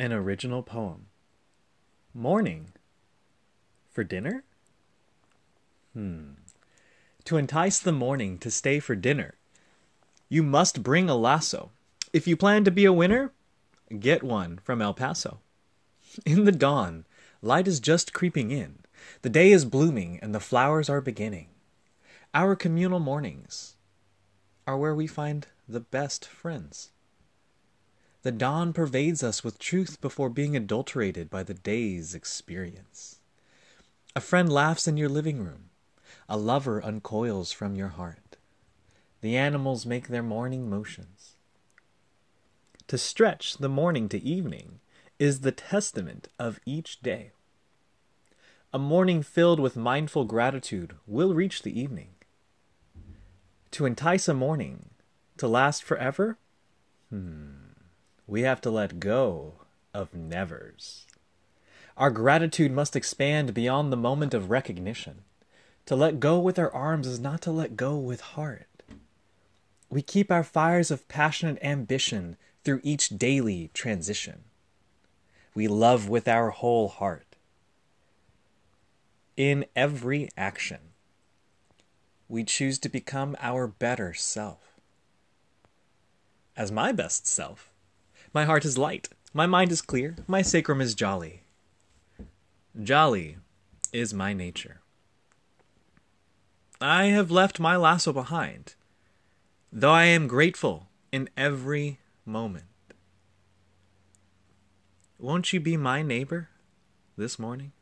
An original poem. Morning. For dinner? Hmm. To entice the morning to stay for dinner, you must bring a lasso. If you plan to be a winner, get one from El Paso. In the dawn, light is just creeping in. The day is blooming and the flowers are beginning. Our communal mornings are where we find the best friends. The dawn pervades us with truth before being adulterated by the day's experience. A friend laughs in your living room. A lover uncoils from your heart. The animals make their morning motions. To stretch the morning to evening is the testament of each day. A morning filled with mindful gratitude will reach the evening. To entice a morning to last forever? Hmm. We have to let go of nevers. Our gratitude must expand beyond the moment of recognition. To let go with our arms is not to let go with heart. We keep our fires of passionate ambition through each daily transition. We love with our whole heart. In every action, we choose to become our better self. As my best self, my heart is light, my mind is clear, my sacrum is jolly. Jolly is my nature. I have left my lasso behind, though I am grateful in every moment. Won't you be my neighbor this morning?